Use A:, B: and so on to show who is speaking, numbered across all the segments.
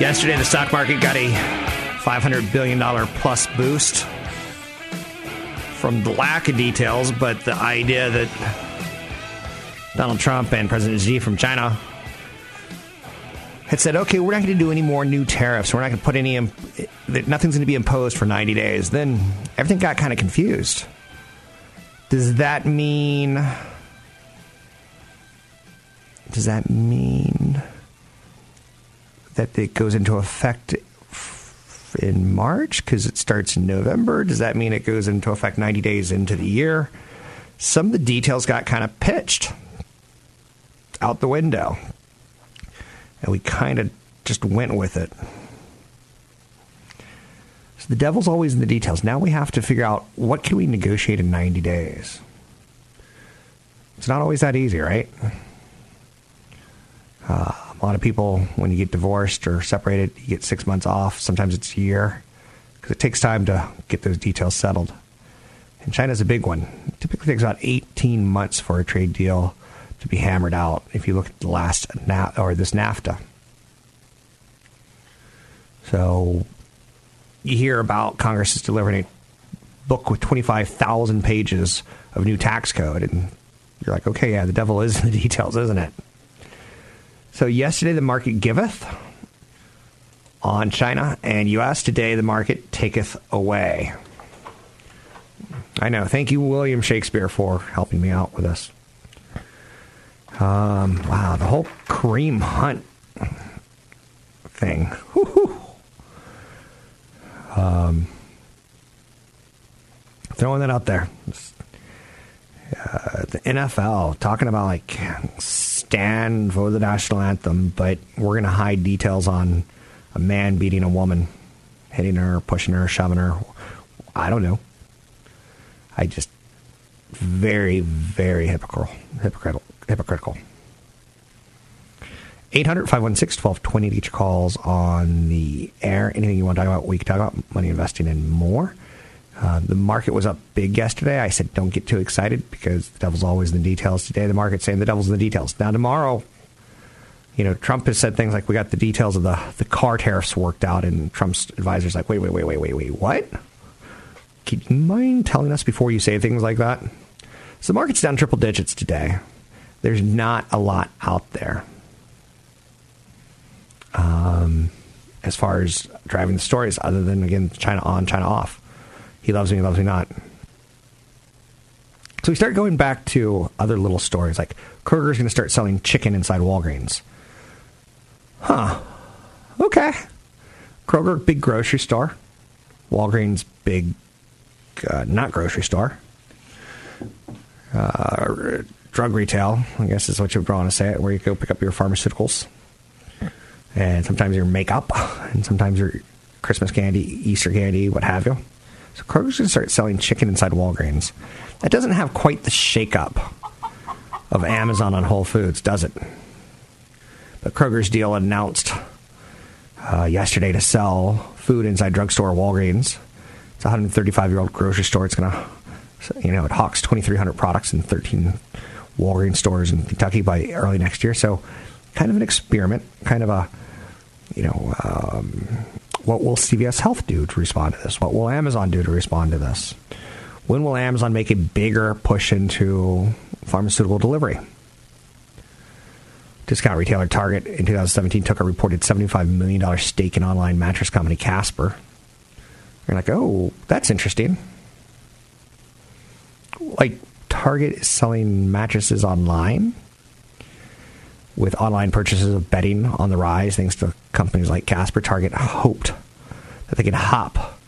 A: Yesterday, the stock market got a $500 billion plus boost from the lack of details, but the idea that Donald Trump and President Xi from China had said, okay, we're not going to do any more new tariffs. We're not going to put any, nothing's going to be imposed for 90 days. Then everything got kind of confused. Does that mean does that mean that it goes into effect in March because it starts in November? Does that mean it goes into effect 90 days into the year? Some of the details got kind of pitched out the window. And we kind of just went with it. So the devil's always in the details. Now we have to figure out what can we negotiate in 90 days. It's not always that easy, right? Uh, a lot of people, when you get divorced or separated, you get six months off. Sometimes it's a year because it takes time to get those details settled. And China's a big one. It typically takes about 18 months for a trade deal to be hammered out. If you look at the last na- or this NAFTA, so you hear about Congress is delivering a book with 25,000 pages of new tax code, and you're like, okay, yeah, the devil is in the details, isn't it? So yesterday the market giveth on China and U.S. Today the market taketh away. I know. Thank you, William Shakespeare, for helping me out with this. Um, wow, the whole Kareem Hunt thing. Um, throwing that out there. Uh, the NFL talking about like stand for the national anthem, but we're going to hide details on a man beating a woman, hitting her, pushing her, shoving her. I don't know. I just very, very hypocritical. Hypocritical. hypocritical. 800 516 1220 to get your calls on the air. Anything you want to talk about, we can talk about money investing and more. Uh, the market was up big yesterday. I said, don't get too excited because the devil's always in the details. Today, the market's saying the devil's in the details. Now, tomorrow, you know, Trump has said things like, we got the details of the, the car tariffs worked out, and Trump's advisor's like, wait, wait, wait, wait, wait, wait, what? Can you mind telling us before you say things like that? So the market's down triple digits today. There's not a lot out there. Um, as far as driving the stories, other than, again, China on, China off. He loves me, loves me not. So we start going back to other little stories, like Kroger's going to start selling chicken inside Walgreens. Huh. Okay. Kroger, big grocery store. Walgreens, big, uh, not grocery store. Uh, drug retail, I guess is what you would want to say it, where you go pick up your pharmaceuticals. And sometimes your makeup, and sometimes your Christmas candy, Easter candy, what have you. So Kroger's going to start selling chicken inside Walgreens. That doesn't have quite the shakeup of Amazon on Whole Foods, does it? But Kroger's deal announced uh, yesterday to sell food inside drugstore Walgreens. It's a 135 year old grocery store. It's going to, you know, it hawks 2,300 products in 13 Walgreens stores in Kentucky by early next year. So, kind of an experiment, kind of a, you know, um, what will CVS Health do to respond to this? What will Amazon do to respond to this? When will Amazon make a bigger push into pharmaceutical delivery? Discount retailer Target in 2017 took a reported $75 million stake in online mattress company Casper. You're like, oh, that's interesting. Like, Target is selling mattresses online with online purchases of bedding on the rise, thanks to companies like Casper. Target hoped that they could hop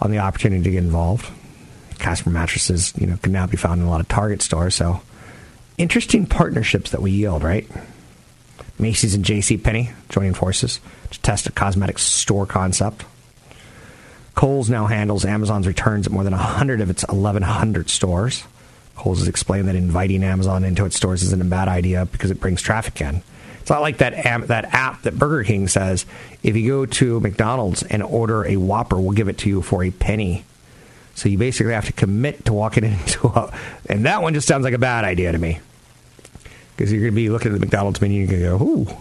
A: on the opportunity to get involved. Casper mattresses, you know, can now be found in a lot of Target stores. So, interesting partnerships that we yield, right? Macy's and J.C. Penney joining forces to test a cosmetic store concept. Kohl's now handles Amazon's returns at more than 100 of its 1,100 stores. Kohl's has explained that inviting Amazon into its stores isn't a bad idea because it brings traffic in. It's not like that am- that app that Burger King says if you go to McDonald's and order a Whopper, we'll give it to you for a penny. So you basically have to commit to walking into a, and that one just sounds like a bad idea to me because you're going to be looking at the McDonald's menu and you're going to go, ooh,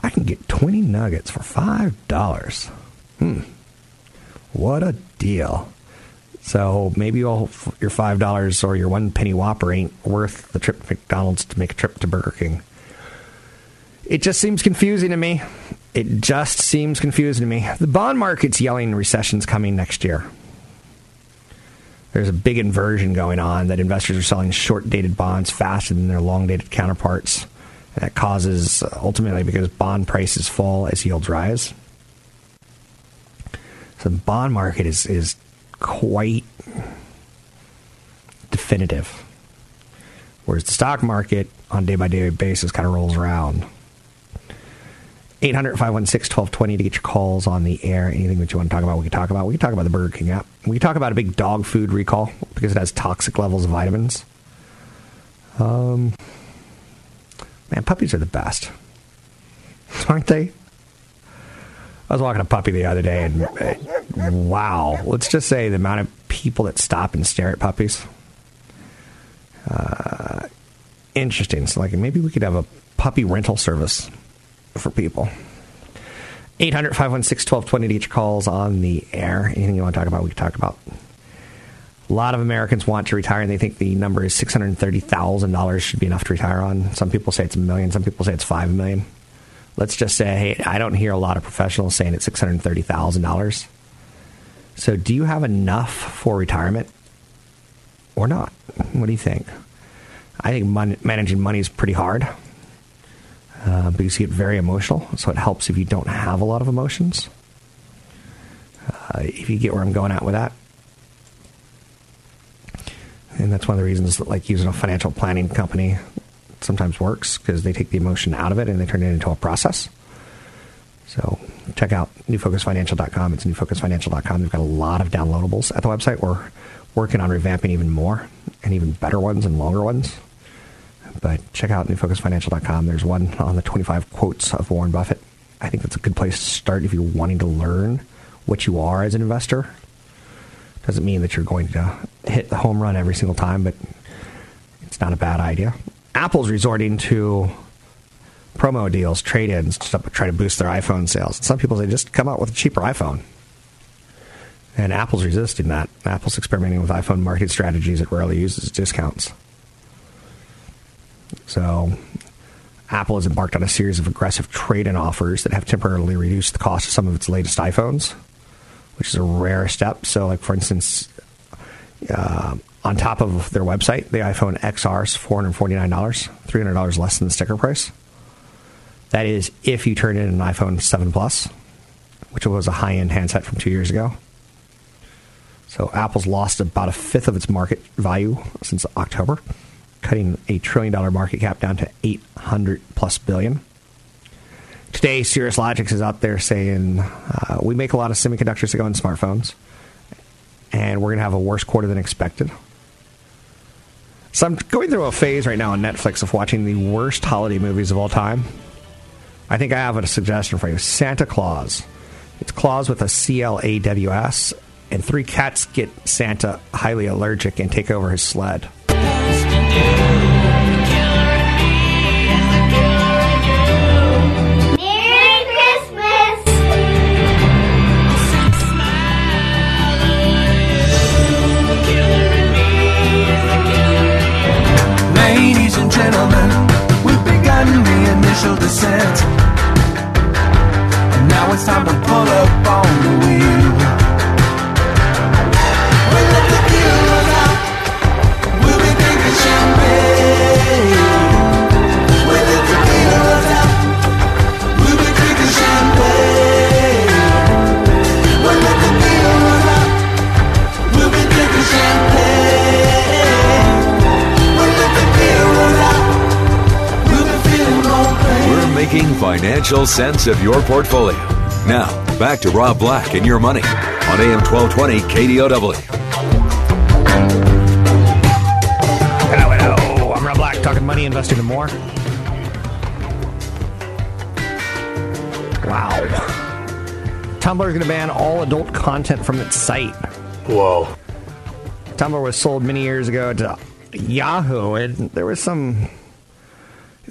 A: I can get 20 nuggets for $5. Hmm. What a deal. So maybe your $5 or your one penny Whopper ain't worth the trip to McDonald's to make a trip to Burger King. It just seems confusing to me. It just seems confusing to me. The bond market's yelling recession's coming next year there's a big inversion going on that investors are selling short dated bonds faster than their long dated counterparts. And that causes, ultimately, because bond prices fall as yields rise. So the bond market is, is quite definitive. Whereas the stock market on a day by day basis kind of rolls around. 800 516 1220 to get your calls on the air. Anything that you want to talk about, we can talk about. We can talk about the Burger King app. We can talk about a big dog food recall because it has toxic levels of vitamins. Um, man, puppies are the best, aren't they? I was walking a puppy the other day, and uh, wow, let's just say the amount of people that stop and stare at puppies. Uh, interesting. So, like, maybe we could have a puppy rental service for people. 800 516 1220 to get your calls on the air. Anything you want to talk about, we can talk about. A lot of Americans want to retire and they think the number is $630,000 should be enough to retire on. Some people say it's a million, some people say it's 5 million. Let's just say, I don't hear a lot of professionals saying it's $630,000. So, do you have enough for retirement or not? What do you think? I think mon- managing money is pretty hard uh, because you get very emotional. So it helps if you don't have a lot of emotions. Uh, if you get where I'm going at with that. And that's one of the reasons that like using a financial planning company sometimes works because they take the emotion out of it and they turn it into a process. So check out newfocusfinancial.com. It's newfocusfinancial.com. They've got a lot of downloadables at the website. We're working on revamping even more and even better ones and longer ones. But check out newfocusfinancial.com. There's one on the 25 quotes of Warren Buffett. I think that's a good place to start if you're wanting to learn what you are as an investor. Doesn't mean that you're going to hit the home run every single time, but it's not a bad idea. Apple's resorting to promo deals, trade ins, to try to boost their iPhone sales. Some people say just come out with a cheaper iPhone. And Apple's resisting that. Apple's experimenting with iPhone marketing strategies it rarely uses discounts. So, Apple has embarked on a series of aggressive trade in offers that have temporarily reduced the cost of some of its latest iPhones, which is a rare step. So, like, for instance, uh, on top of their website, the iPhone XR is $449, $300 less than the sticker price. That is if you turn in an iPhone 7 Plus, which was a high end handset from two years ago. So Apple's lost about a fifth of its market value since October cutting a trillion dollar market cap down to 800 plus billion. Today, Cirrus Logic is out there saying uh, we make a lot of semiconductors that go in smartphones, and we're going to have a worse quarter than expected. So I'm going through a phase right now on Netflix of watching the worst holiday movies of all time. I think I have a suggestion for you Santa Claus. It's Claus with a C L A W S, and three cats get Santa highly allergic and take over his sled.
B: Gentlemen, we've begun the initial descent. And now it's time to pull up on the wheel.
C: Making financial sense of your portfolio. Now, back to Rob Black and your money on AM 1220 KDOW.
A: Hello, hello. I'm Rob Black, talking money, investing, and more. Wow. Tumblr is going to ban all adult content from its site.
D: Whoa.
A: Tumblr was sold many years ago to Yahoo, and there was some.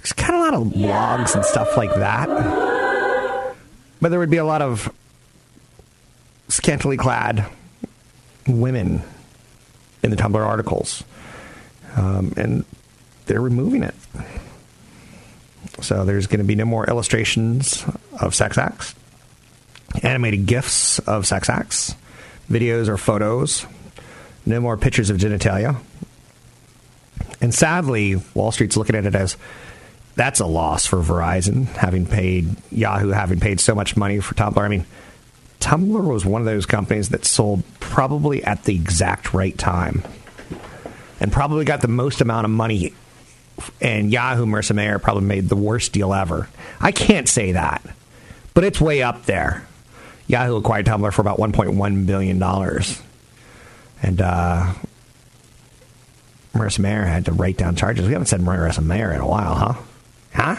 A: It's kind of a lot of blogs and stuff like that. But there would be a lot of scantily clad women in the Tumblr articles. Um, and they're removing it. So there's going to be no more illustrations of sex acts, animated GIFs of sex acts, videos or photos, no more pictures of genitalia. And sadly, Wall Street's looking at it as that's a loss for Verizon, having paid Yahoo, having paid so much money for Tumblr. I mean, Tumblr was one of those companies that sold probably at the exact right time and probably got the most amount of money. And Yahoo, Mayer probably made the worst deal ever. I can't say that, but it's way up there. Yahoo acquired Tumblr for about $1.1 billion. And uh, Marissa Mayer had to write down charges. We haven't said Marissa Mayer in a while, huh? Huh?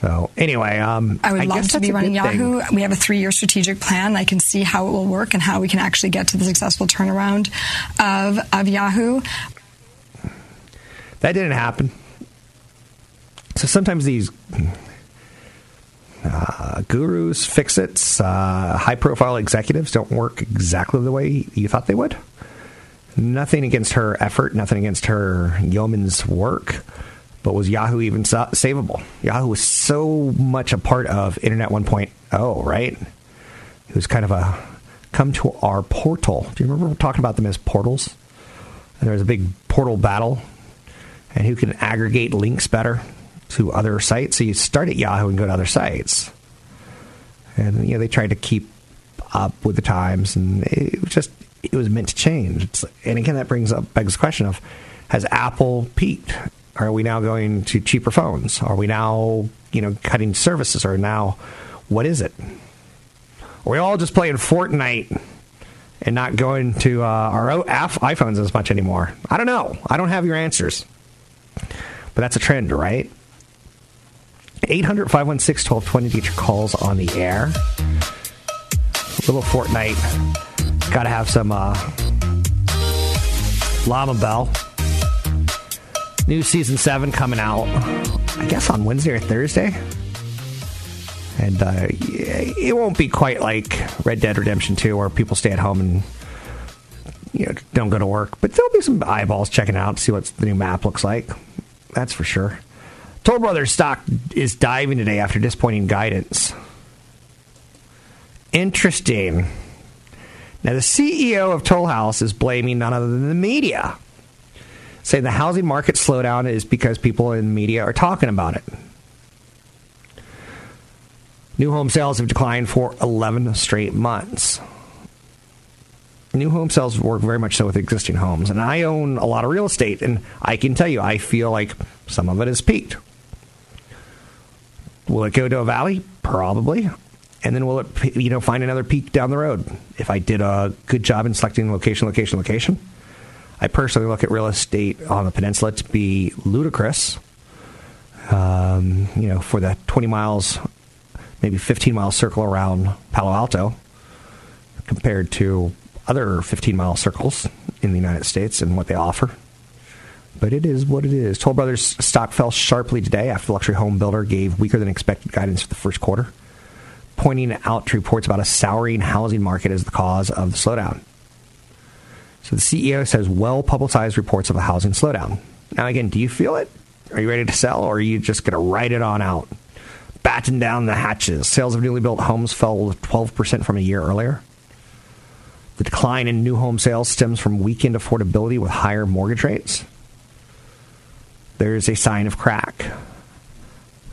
A: So anyway, um,
E: I would love
A: guess
E: to be running
A: good thing.
E: Yahoo. We have a three year strategic plan. I can see how it will work and how we can actually get to the successful turnaround of, of Yahoo.
A: That didn't happen. So sometimes these uh, gurus, fix its, uh, high profile executives don't work exactly the way you thought they would. Nothing against her effort, nothing against her yeoman's work. But was Yahoo even sa- savable? Yahoo was so much a part of Internet 1.0, right? It was kind of a come to our portal. Do you remember talking about them as portals? And there was a big portal battle and who can aggregate links better to other sites. So you start at Yahoo and go to other sites. And you know they tried to keep up with the times, and it was just it was meant to change. It's, and again, that brings up begs the question of has Apple peaked? Are we now going to cheaper phones? Are we now you know cutting services? Or now what is it? Are we all just playing Fortnite? And not going to uh, our iPhones as much anymore. I don't know. I don't have your answers. But that's a trend, right? 800 516 1220 to get your calls on the air. Little Fortnite. Gotta have some uh, Llama Bell. New season 7 coming out, I guess, on Wednesday or Thursday. And uh, it won't be quite like Red Dead Redemption 2 where people stay at home and you know, don't go to work. But there'll be some eyeballs checking out to see what the new map looks like. That's for sure. Toll Brothers stock is diving today after disappointing guidance. Interesting. Now, the CEO of Toll House is blaming none other than the media, saying the housing market slowdown is because people in the media are talking about it. New home sales have declined for 11 straight months. New home sales work very much so with existing homes. And I own a lot of real estate, and I can tell you, I feel like some of it has peaked. Will it go to a valley? Probably. And then will it, you know, find another peak down the road? If I did a good job in selecting location, location, location, I personally look at real estate on the peninsula to be ludicrous. Um, you know, for the 20 miles, maybe 15 mile circle around Palo Alto, compared to other 15 mile circles in the United States and what they offer. But it is what it is. Toll Brothers stock fell sharply today after the luxury home builder gave weaker than expected guidance for the first quarter, pointing out to reports about a souring housing market as the cause of the slowdown. So the CEO says well publicized reports of a housing slowdown. Now, again, do you feel it? Are you ready to sell, or are you just going to ride it on out? Batten down the hatches. Sales of newly built homes fell 12% from a year earlier. The decline in new home sales stems from weakened affordability with higher mortgage rates. There's a sign of crack.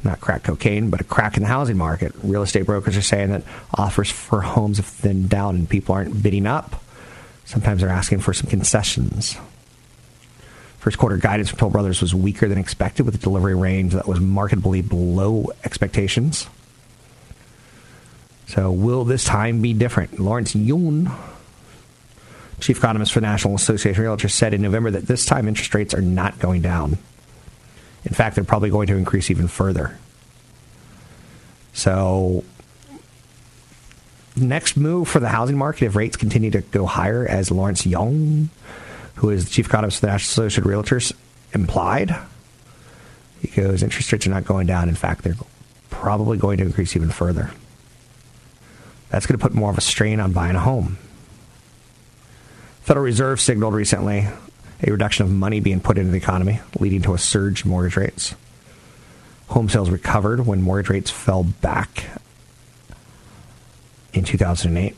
A: Not crack cocaine, but a crack in the housing market. Real estate brokers are saying that offers for homes have thinned down and people aren't bidding up. Sometimes they're asking for some concessions. First quarter guidance from Toll Brothers was weaker than expected with a delivery range that was markedly below expectations. So, will this time be different? Lawrence Yun, chief economist for the National Association of Realtors, said in November that this time interest rates are not going down. In fact, they're probably going to increase even further. So, next move for the housing market if rates continue to go higher, as Lawrence Young, who is the chief economist of the National Association of Realtors, implied. He goes, interest rates are not going down. In fact, they're probably going to increase even further. That's going to put more of a strain on buying a home. Federal Reserve signaled recently a reduction of money being put into the economy, leading to a surge in mortgage rates. Home sales recovered when mortgage rates fell back in 2008.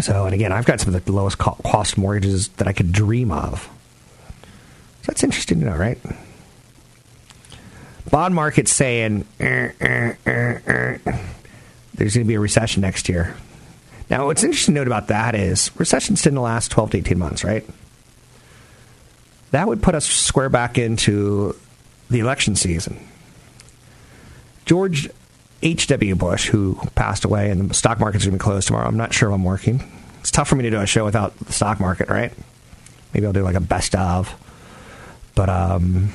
A: So, and again, I've got some of the lowest cost mortgages that I could dream of. So that's interesting to know, right? Bond market's saying er, er, er, there's going to be a recession next year. Now, what's interesting to note about that is recessions tend to last 12 to 18 months, right? That would put us square back into the election season. George H.W. Bush, who passed away, and the stock market's going to be closed tomorrow. I'm not sure if I'm working. It's tough for me to do a show without the stock market, right? Maybe I'll do like a best of. But, um,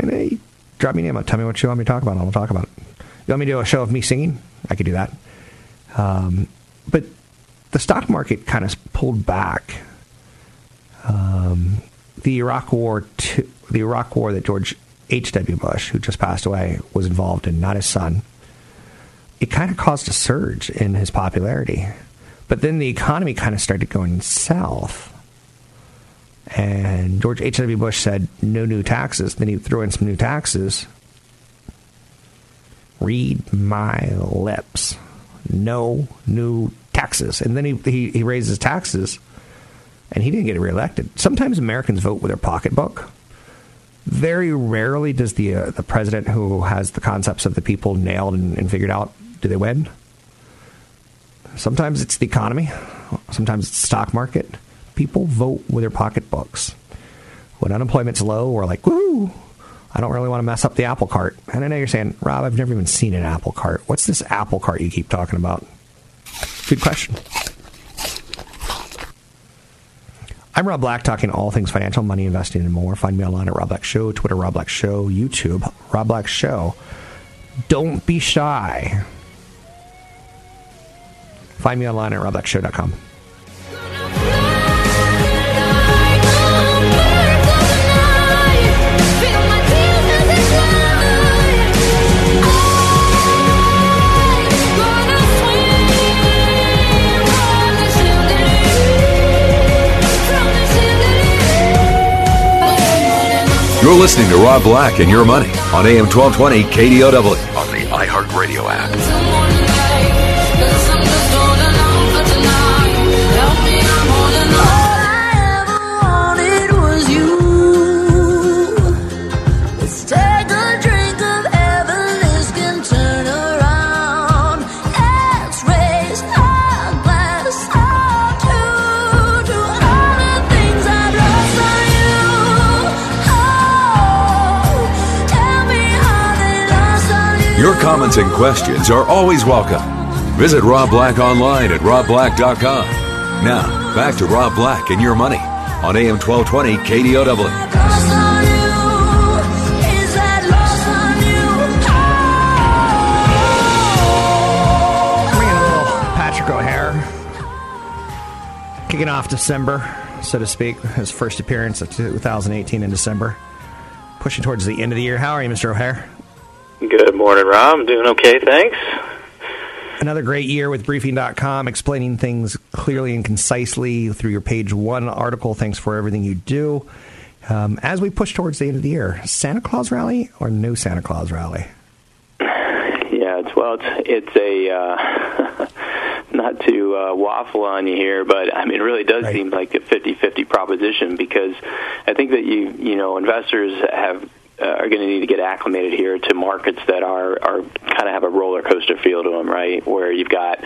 A: hey, drop me an email. Tell me what you want me to talk about, I'll talk about it. You want me to do a show of me singing? I could do that. Um, but the stock market kind of pulled back. Um, the Iraq War, to, the Iraq War that George H. W. Bush, who just passed away, was involved in, not his son. It kind of caused a surge in his popularity, but then the economy kind of started going south. And George H. W. Bush said, "No new taxes." Then he threw in some new taxes. Read my lips. No new taxes. And then he, he, he raises taxes, and he didn't get reelected. Sometimes Americans vote with their pocketbook. Very rarely does the uh, the president who has the concepts of the people nailed and, and figured out do they win. Sometimes it's the economy. Sometimes it's the stock market. People vote with their pocketbooks. When unemployment's low, we're like, woo, I don't really want to mess up the apple cart. And I know you're saying, Rob, I've never even seen an apple cart. What's this apple cart you keep talking about? Good question. I'm Rob Black, talking all things financial, money, investing, and more. Find me online at Rob Black Show, Twitter, Rob Black Show, YouTube, Rob Black Show. Don't be shy. Find me online at robblackshow.com.
C: You're listening to Rob Black and Your Money on AM 1220 KDOW on the iHeartRadio app. Comments and questions are always welcome. Visit Rob Black online at robblack.com. Now, Back to Rob Black and your money on AM 1220 KDOW.
A: Kicking off December, so to speak, his first appearance of 2018 in December. Pushing towards the end of the year. How are you, Mr. O'Hare?
D: Good morning, Rob. I'm doing okay, thanks.
A: Another great year with Briefing.com, explaining things clearly and concisely through your page one article. Thanks for everything you do. Um, as we push towards the end of the year, Santa Claus rally or no Santa Claus rally?
D: Yeah, it's well, it's it's a uh, not to uh, waffle on you here, but I mean, it really does seem like a 50-50 proposition because I think that you you know investors have uh, are going to need to get acclimated here to markets that are are kind of have a roller coaster feel to them, right? Where you've got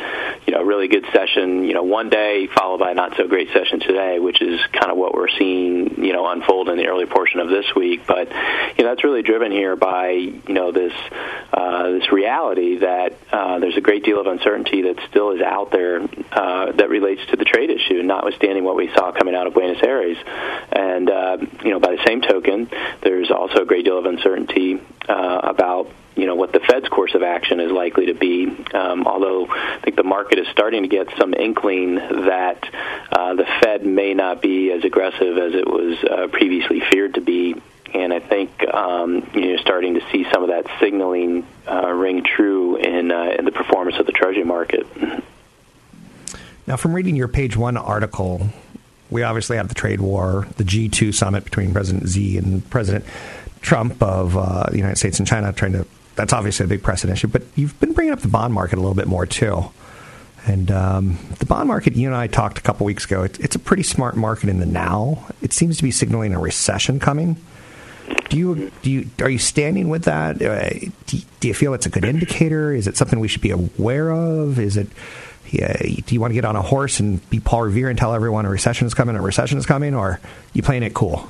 D: you know a really good session, you know, one day followed by a not so great session today, which is kind of what we're seeing, you know, unfold in the early portion of this week. But you know, that's really driven here by you know this uh, this reality that uh, there's a great deal of uncertainty that still is out there uh, that relates to the trade issue, notwithstanding what we saw coming out of Buenos Aires. And uh, you know, by the same token, there's also a great deal of uncertainty uh, about you know what the Fed's course of action is likely to be. Um, although I think the market is starting to get some inkling that uh, the Fed may not be as aggressive as it was uh, previously feared to be. And I think um, you're starting to see some of that signaling uh, ring true in, uh, in the performance of the Treasury market.
A: Now, from reading your page one article, we obviously have the trade war, the G2 summit between President Xi and President Trump of uh, the United States and China trying to. That's obviously a big precedent issue, but you've been bringing up the bond market a little bit more too. And um, the bond market, you and I talked a couple weeks ago. It, it's a pretty smart market in the now. It seems to be signaling a recession coming. Do you do you are you standing with that? Uh, do, you, do you feel it's a good indicator? Is it something we should be aware of? Is it yeah, do you want to get on a horse and be Paul Revere and tell everyone a recession is coming? A recession is coming, or you playing it cool?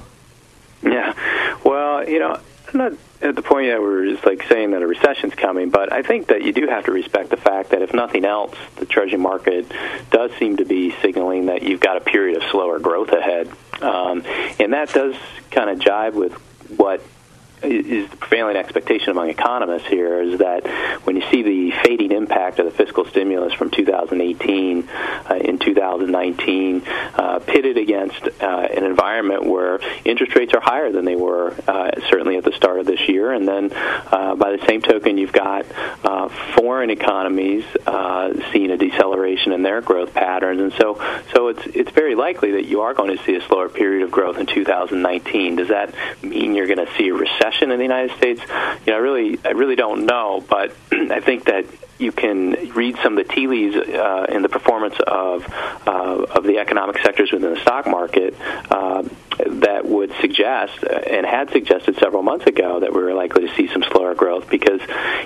D: You know, I'm not at the point yet where it's like saying that a recession's coming, but I think that you do have to respect the fact that if nothing else, the treasury market does seem to be signaling that you've got a period of slower growth ahead, um, and that does kind of jive with what is the prevailing expectation among economists here is that when you see the fading impact of the fiscal stimulus from 2018 uh, in 2019 uh, pitted against uh, an environment where interest rates are higher than they were uh, certainly at the start of this year, and then uh, by the same token, you've got uh, foreign economies seeing a deceleration in their growth patterns, and so so it's it's very likely that you are going to see a slower period of growth in 2019. Does that mean you're going to see a recession? Recession in the United States? You know, I really, I really don't know, but I think that you can read some of the tea leaves uh, in the performance of uh, of the economic sectors within the stock market uh, that would suggest uh, and had suggested several months ago that we were likely to see some slower growth because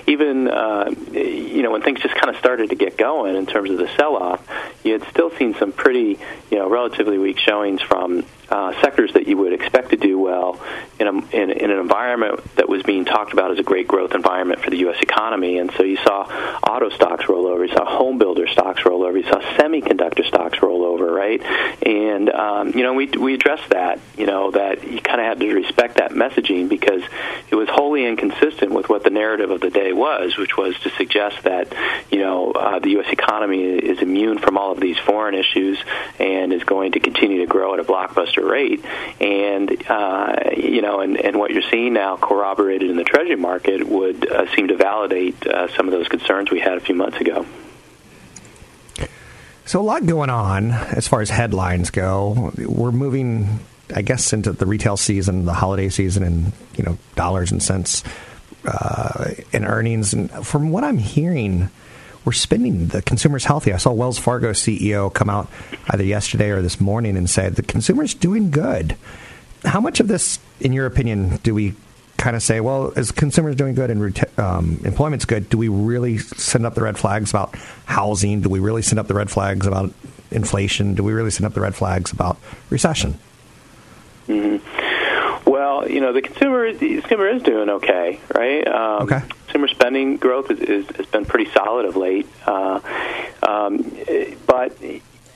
D: even uh, you know when things just kind of started to get going in terms of the sell-off, you had still seen some pretty you know relatively weak showings from uh, sectors that you would expect to do well in, a, in, in, an environment that was being talked about as a great growth environment for the U.S. economy. And so you saw auto stocks roll over, you saw home builder stocks roll over, you saw semiconductor stocks roll over, right? And um, you know we we addressed that, you know that you kind of had to respect that messaging because it was wholly inconsistent with what the narrative of the day was, which was to suggest that you know uh, the U.S. economy is immune from all of these foreign issues and is going to continue to grow at a blockbuster rate. And uh, you know, and, and what you're seeing now corroborated in the Treasury market would uh, seem to validate uh, some of those concerns we had a few months ago.
A: So a lot going on as far as headlines go. We're moving, I guess, into the retail season, the holiday season, and you know, dollars and cents uh, in earnings. And from what I'm hearing, we're spending the consumer's healthy. I saw Wells Fargo CEO come out either yesterday or this morning and said the consumer's doing good. How much of this, in your opinion, do we kind of say, well, as consumers doing good and um, employment's good, do we really send up the red flags about housing? Do we really send up the red flags about inflation? Do we really send up the red flags about recession?
D: Mm-hmm. Well, you know, the consumer the consumer is doing okay, right? Um,
A: okay.
D: Consumer spending growth is, is, has been pretty solid of late, uh, um, but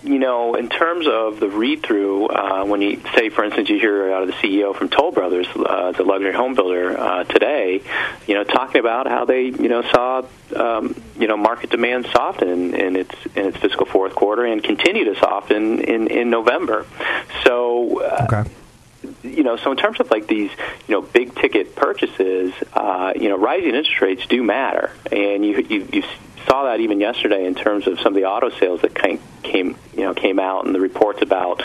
D: you know, in terms of the read through, uh, when you say, for instance, you hear out of the CEO from Toll Brothers, uh, the luxury home builder, uh, today, you know, talking about how they, you know, saw, um, you know, market demand soften in, in its in its fiscal fourth quarter and continue to soften in in November. So. Uh, okay you know, so in terms of like these, you know, big ticket purchases, uh, you know, rising interest rates do matter, and you you, you saw that even yesterday in terms of some of the auto sales that came, came you know came out and the reports about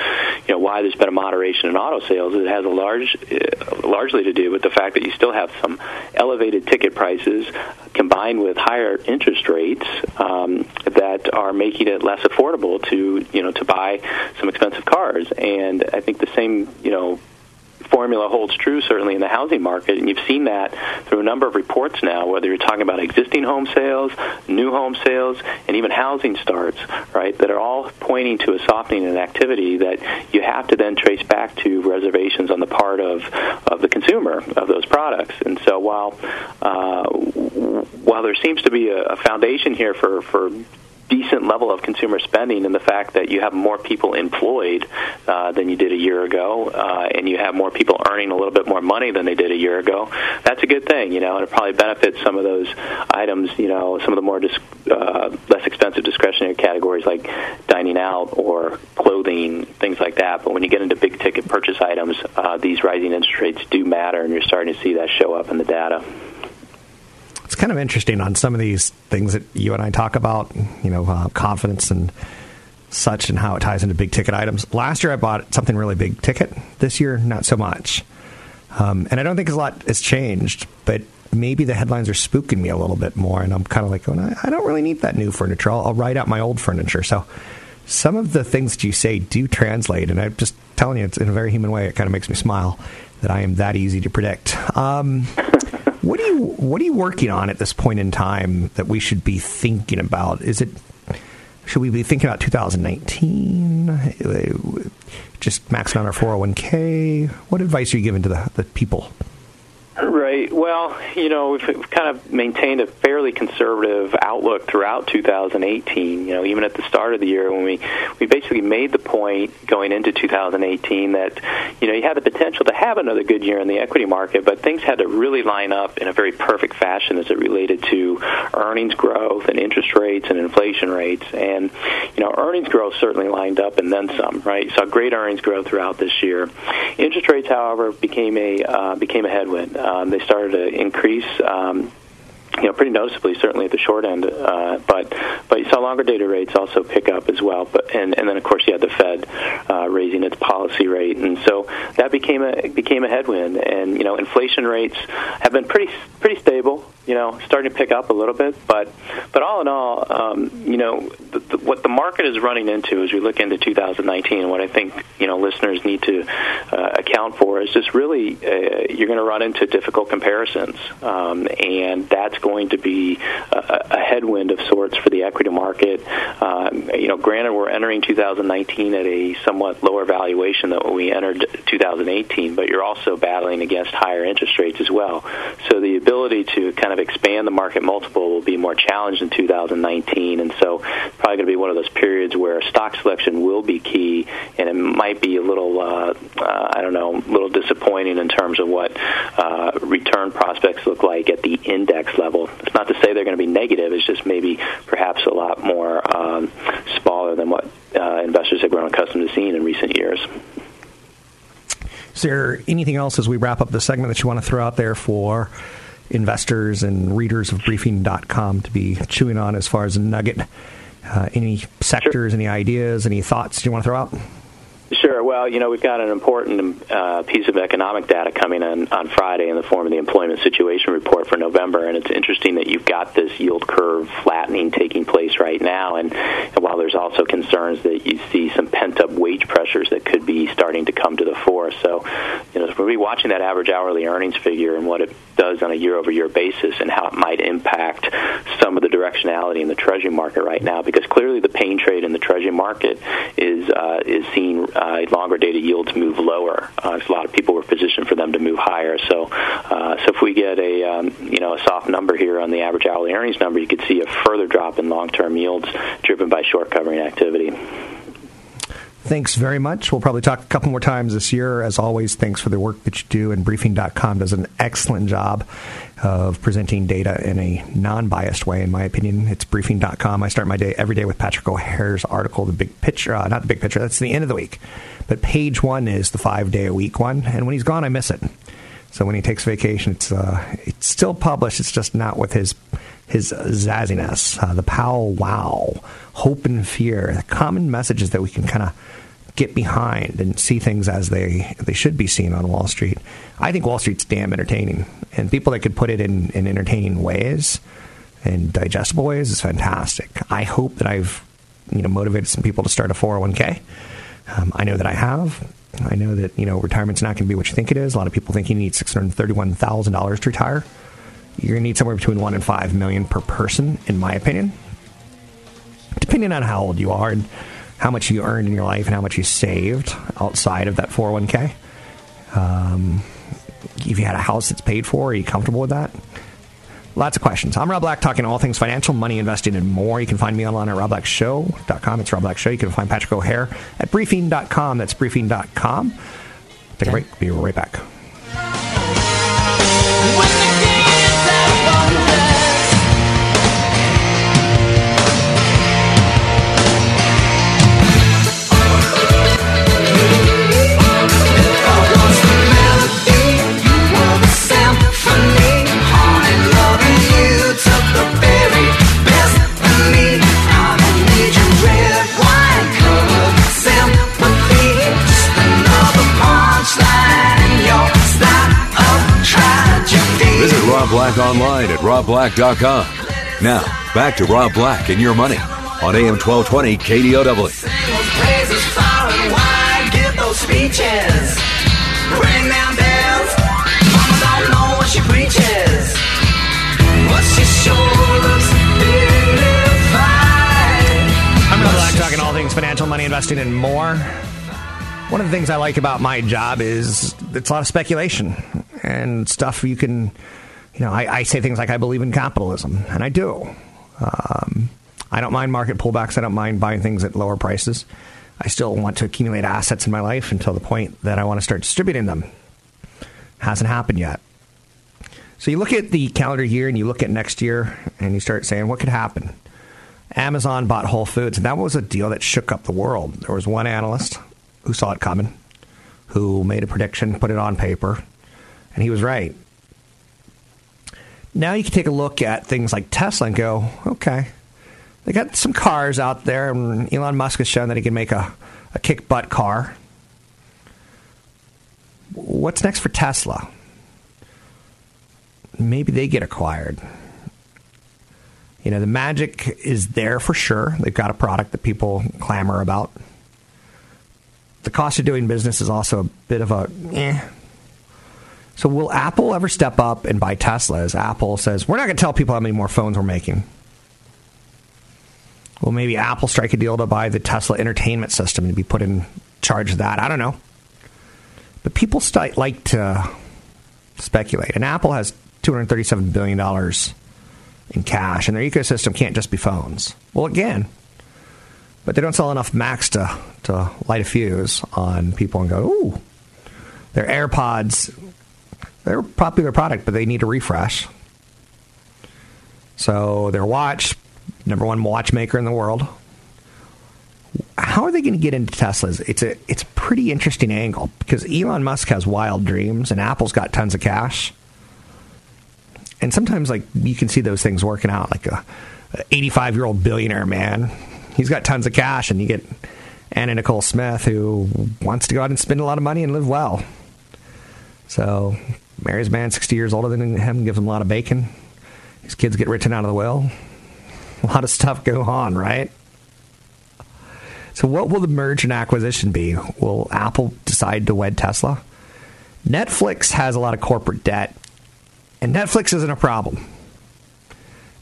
D: you know why there's been a moderation in auto sales. It has a large uh, largely to do with the fact that you still have some elevated ticket prices combined with higher interest rates um, that are making it less affordable to you know to buy some expensive cars. And I think the same you know formula holds true certainly in the housing market, and you've seen that through a number of reports now, whether you're talking about existing home sales, new home sales, and even housing starts, right, that are all pointing to a softening in activity that you have to then trace back to reservations on the part of, of the consumer of those products. And so while uh, while there seems to be a, a foundation here for, for decent level of consumer spending and the fact that you have more people employed uh, than you did a year ago, uh, and you have more people earning a little bit more money than they did a year ago, that's a good thing, you know, and it probably benefits some of those items, you know, some of the more dis- uh, less expensive discretionary categories like dining out or clothing, things like that. But when you get into big ticket purchase items, uh, these rising interest rates do matter, and you're starting to see that show up in the data
A: kind of interesting on some of these things that you and I talk about, you know, uh, confidence and such, and how it ties into big ticket items. Last year, I bought something really big ticket. This year, not so much. Um, and I don't think a lot has changed, but maybe the headlines are spooking me a little bit more, and I'm kind of like, going, I don't really need that new furniture. I'll, I'll write out my old furniture. So some of the things that you say do translate, and I'm just telling you, it's in a very human way. It kind of makes me smile that I am that easy to predict. Um, what are you What are you working on at this point in time that we should be thinking about? Is it should we be thinking about 2019? Just maxing out our 401k. What advice are you giving to the, the people?
D: Right. Well, you know, we've kind of maintained a fairly conservative outlook throughout 2018. You know, even at the start of the year when we we basically made the point going into 2018 that you know you had the potential to have another good year in the equity market, but things had to really line up in a very perfect fashion as it related to earnings growth and interest rates and inflation rates. And you know, earnings growth certainly lined up and then some. Right. Saw great earnings growth throughout this year. Interest rates, however, became a uh, became a headwind. Um, they started to increase. Um, you know, pretty noticeably, certainly at the short end. Uh, but but you saw longer data rates also pick up as well. But and and then of course you had the Fed uh, raising its policy rate, and so that became a became a headwind. And you know, inflation rates have been pretty pretty stable you know, starting to pick up a little bit. But but all in all, um, you know, the, what the market is running into as we look into 2019, and what I think you know listeners need to uh, account for is just really uh, you're going to run into difficult comparisons, um, and that's going to be a, a, headwind of sorts for the equity market. Um, you know, granted, we're entering 2019 at a somewhat lower valuation than what we entered 2018, but you're also battling against higher interest rates as well. So the ability to kind of expand the market multiple will be more challenged in 2019, and so probably going to be one of those periods where stock selection will be key, and it might be a little, uh, uh, I don't know, a little disappointing in terms of what uh, return prospects look like at the index level. It's not to say they're going to be negative; it's just maybe perhaps a lot more um, smaller than what uh, investors have grown accustomed to seeing in recent years.
A: Is there anything else as we wrap up the segment that you want to throw out there for investors and readers of briefing.com to be chewing on as far as a nugget? Uh, any sectors, sure. any ideas, any thoughts you want to throw out?
D: Well, you know, we've got an important uh, piece of economic data coming in on Friday in the form of the employment situation report for November, and it's interesting that you've got this yield curve flattening taking place right now. And, and while there's also concerns that you see some pent up wage pressures that could be starting to come to the fore, so you know, we'll be watching that average hourly earnings figure and what it does on a year over year basis and how it might impact some of the directionality in the Treasury market right now, because clearly the pain trade in the Treasury market is uh, is seeing uh, longer dated yields move lower. Uh, a lot of people were positioned for them to move higher. So, uh, so if we get a um, you know a soft number here on the average hourly earnings number, you could see a further drop in long term yields driven by short covering activity.
A: Thanks very much. We'll probably talk a couple more times this year. As always, thanks for the work that you do. And Briefing.com does an excellent job of presenting data in a non biased way, in my opinion. It's Briefing.com. I start my day every day with Patrick O'Hare's article, The Big Picture. Uh, not The Big Picture, that's the end of the week. But page one is the five day a week one. And when he's gone, I miss it. So when he takes vacation, it's, uh, it's still published. It's just not with his his zazziness, uh, the pow wow, hope and fear, the common messages that we can kind of get behind and see things as they they should be seen on Wall Street. I think Wall Street's damn entertaining, and people that could put it in, in entertaining ways and digestible ways is fantastic. I hope that I've you know motivated some people to start a 401k. Um, I know that I have. I know that you know retirement's not going to be what you think it is. A lot of people think you need six hundred thirty-one thousand dollars to retire. You're going to need somewhere between one and five million per person, in my opinion, depending on how old you are and how much you earned in your life and how much you saved outside of that 401k. Um, if you had a house that's paid for, are you comfortable with that? Lots of questions. I'm Rob Black, talking all things financial, money, investing, and more. You can find me online at robblackshow.com. It's Rob Black Show. You can find Patrick O'Hare at briefing.com. That's briefing.com. Take a break. Be right back.
C: Black online at robblack.com. Now, back to Rob Black and your money on AM 1220 KDOW.
A: I'm Rob Black, talking all things financial, money, investing, and more. One of the things I like about my job is it's a lot of speculation and stuff you can, you know, I, I say things like I believe in capitalism, and I do. Um, I don't mind market pullbacks. I don't mind buying things at lower prices. I still want to accumulate assets in my life until the point that I want to start distributing them. Hasn't happened yet. So you look at the calendar year and you look at next year and you start saying, what could happen? Amazon bought Whole Foods, and that was a deal that shook up the world. There was one analyst who saw it coming, who made a prediction, put it on paper, and he was right. Now you can take a look at things like Tesla and go, okay, they got some cars out there, and Elon Musk has shown that he can make a, a kick butt car. What's next for Tesla? Maybe they get acquired. You know, the magic is there for sure. They've got a product that people clamor about. The cost of doing business is also a bit of a eh. So, will Apple ever step up and buy Tesla as Apple says, we're not going to tell people how many more phones we're making? Will maybe Apple strike a deal to buy the Tesla entertainment system and be put in charge of that? I don't know. But people st- like to speculate. And Apple has $237 billion in cash, and their ecosystem can't just be phones. Well, again, but they don't sell enough Macs to, to light a fuse on people and go, ooh, their AirPods, they're a popular product, but they need a refresh. So their watch, number one watchmaker in the world. How are they going to get into Teslas? It's a it's a pretty interesting angle because Elon Musk has wild dreams and Apple's got tons of cash. And sometimes like you can see those things working out like a 85 year old billionaire man. He's got tons of cash and you get Anna Nicole Smith who wants to go out and spend a lot of money and live well. So marries a man 60 years older than him, gives him a lot of bacon. His kids get written out of the will. A lot of stuff go on, right? So, what will the merge and acquisition be? Will Apple decide to wed Tesla? Netflix has a lot of corporate debt, and Netflix isn't a problem.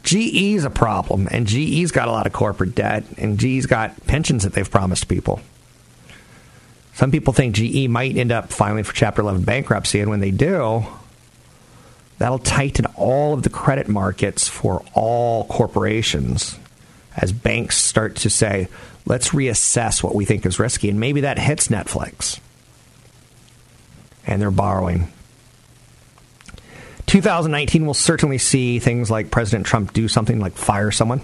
A: GE is a problem, and GE's got a lot of corporate debt, and GE's got pensions that they've promised people. Some people think GE might end up filing for Chapter 11 bankruptcy, and when they do, that'll tighten all of the credit markets for all corporations as banks start to say, let's reassess what we think is risky. And maybe that hits Netflix. And they're borrowing. 2019 will certainly see things like President Trump do something like fire someone.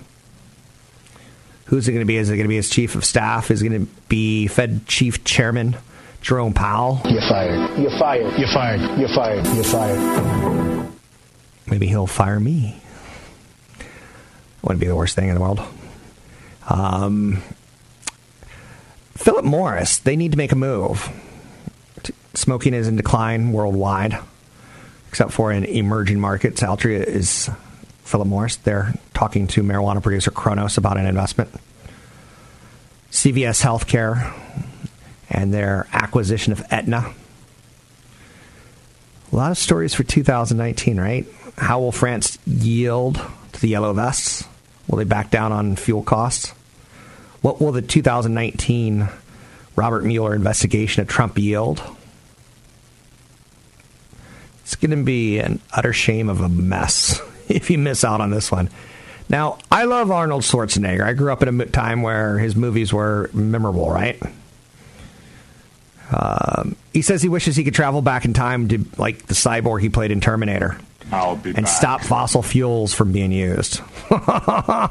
A: Who's it going to be? Is it going to be his chief of staff? Is it going to be Fed chief chairman Jerome Powell?
F: You're fired. You're fired. You're fired. You're fired. You're fired.
A: Maybe he'll fire me. Wouldn't be the worst thing in the world. Um, Philip Morris, they need to make a move. Smoking is in decline worldwide, except for in emerging markets. Altria is Philip Morris. They're talking to marijuana producer Cronos about an investment. CVS Healthcare and their acquisition of Aetna. A lot of stories for 2019, right? How will France yield to the yellow vests? Will they back down on fuel costs? What will the 2019 Robert Mueller investigation of Trump yield? It's going to be an utter shame of a mess if you miss out on this one. Now, I love Arnold Schwarzenegger. I grew up in a time where his movies were memorable, right? Um, he says he wishes he could travel back in time to like the cyborg he played in Terminator.
G: I'll be
A: and
G: back.
A: stop fossil fuels from being used. I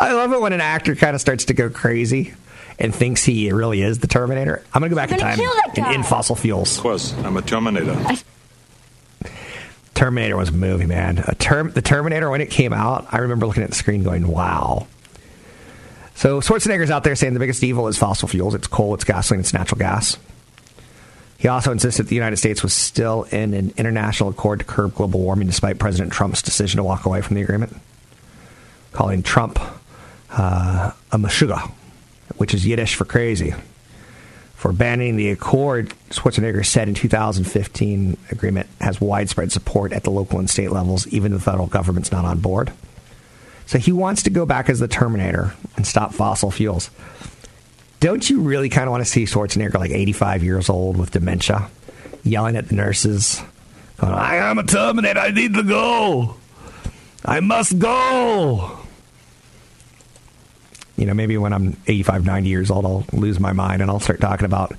A: love it when an actor kind of starts to go crazy and thinks he really is the Terminator. I'm going to go back in
G: gonna
A: time
G: kill
A: and end fossil fuels.
G: Of course, I'm a Terminator.
A: Terminator was a movie, man. A term, the Terminator, when it came out, I remember looking at the screen going, wow. So Schwarzenegger's out there saying the biggest evil is fossil fuels. It's coal, it's gasoline, it's natural gas. He also insisted the United States was still in an international accord to curb global warming despite President Trump's decision to walk away from the agreement, calling Trump uh, a mashuga, which is Yiddish for crazy. For banning the accord, Schwarzenegger said in 2015 agreement has widespread support at the local and state levels, even the federal government's not on board. So he wants to go back as the Terminator and stop fossil fuels. Don't you really kind of want to see Schwarzenegger like 85 years old with dementia, yelling at the nurses, going, I am a Terminator, I need to go. I must go. You know, maybe when I'm 85, 90 years old, I'll lose my mind and I'll start talking about,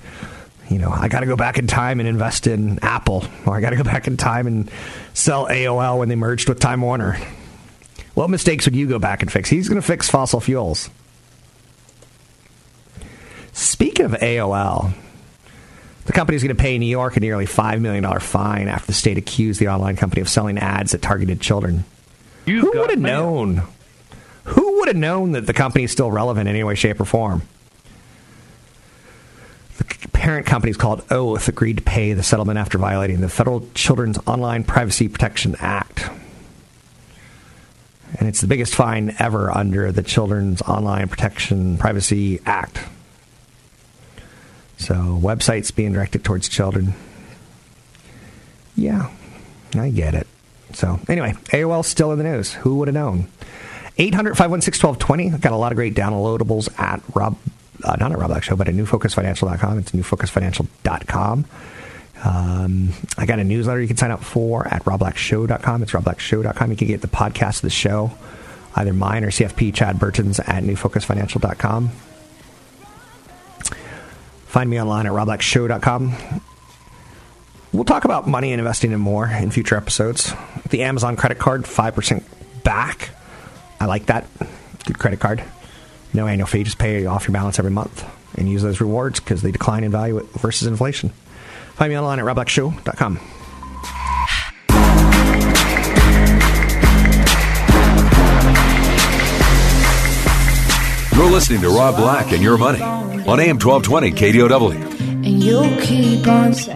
A: you know, I got to go back in time and invest in Apple, or I got to go back in time and sell AOL when they merged with Time Warner. What mistakes would you go back and fix? He's going to fix fossil fuels. Speaking of AOL, the company is going to pay New York a nearly $5 million fine after the state accused the online company of selling ads that targeted children. Who would have known? Who would have known that the company is still relevant in any way, shape, or form? The parent company is called Oath agreed to pay the settlement after violating the Federal Children's Online Privacy Protection Act. And it's the biggest fine ever under the Children's Online Protection Privacy Act. So, websites being directed towards children. Yeah, I get it. So, anyway, AOL still in the news. Who would have known? 800 516 1220. Got a lot of great downloadables at Rob, uh, not at Rob Black Show, but at newfocusfinancial.com. It's newfocusfinancial.com. Um, I got a newsletter you can sign up for at robblackshow.com. It's robblackshow.com. You can get the podcast of the show, either mine or CFP Chad Burton's at newfocusfinancial.com. Find me online at robblackshow.com. We'll talk about money and investing and more in future episodes. The Amazon credit card, 5% back. I like that. Good credit card. No annual fee, just pay off your balance every month and use those rewards because they decline in value versus inflation. Find me online at robblackshow.com.
C: You're listening to Rob Black and Your Money on AM 1220 KDOW.
H: And you'll keep on saying.